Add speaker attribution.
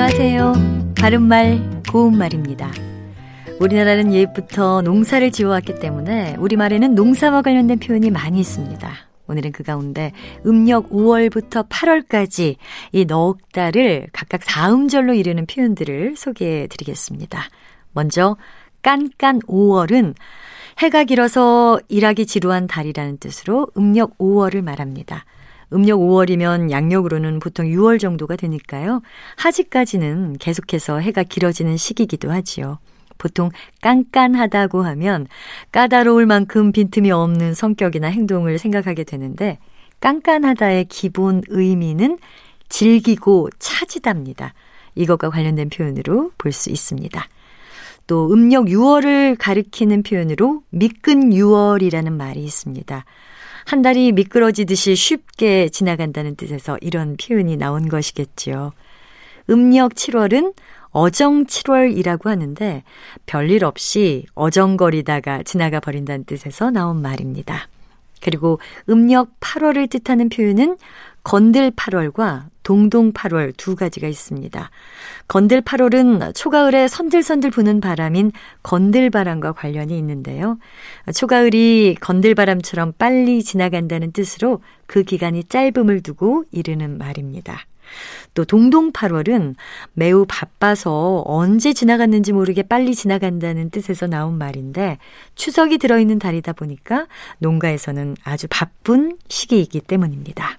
Speaker 1: 안녕하세요. 바른말, 고운말입니다. 우리나라는 예부터 농사를 지어왔기 때문에 우리말에는 농사와 관련된 표현이 많이 있습니다. 오늘은 그 가운데 음력 5월부터 8월까지 이 넉 달을 각각 사음절로 이르는 표현들을 소개해 드리겠습니다. 먼저 깐깐 5월은 해가 길어서 일하기 지루한 달이라는 뜻으로 음력 5월을 말합니다. 음력 5월이면 양력으로는 보통 6월 정도가 되니까요. 하지까지는 계속해서 해가 길어지는 시기이기도 하지요. 보통 깐깐하다고 하면 까다로울 만큼 빈틈이 없는 성격이나 행동을 생각하게 되는데 깐깐하다의 기본 의미는 즐기고 차지답니다. 이것과 관련된 표현으로 볼 수 있습니다. 또 음력 6월을 가리키는 표현으로 미끈 6월이라는 말이 있습니다. 한 달이 미끄러지듯이 쉽게 지나간다는 뜻에서 이런 표현이 나온 것이겠지요. 음력 7월은 어정 7월이라고 하는데 별일 없이 어정거리다가 지나가 버린다는 뜻에서 나온 말입니다. 그리고 음력 8월을 뜻하는 표현은 건들 8월과 동동 8월 두 가지가 있습니다. 건들 8월은 초가을에 선들선들 부는 바람인 건들바람과 관련이 있는데요. 초가을이 건들바람처럼 빨리 지나간다는 뜻으로 그 기간이 짧음을 두고 이르는 말입니다. 또 동동 8월은 매우 바빠서 언제 지나갔는지 모르게 빨리 지나간다는 뜻에서 나온 말인데 추석이 들어있는 달이다 보니까 농가에서는 아주 바쁜 시기이기 때문입니다.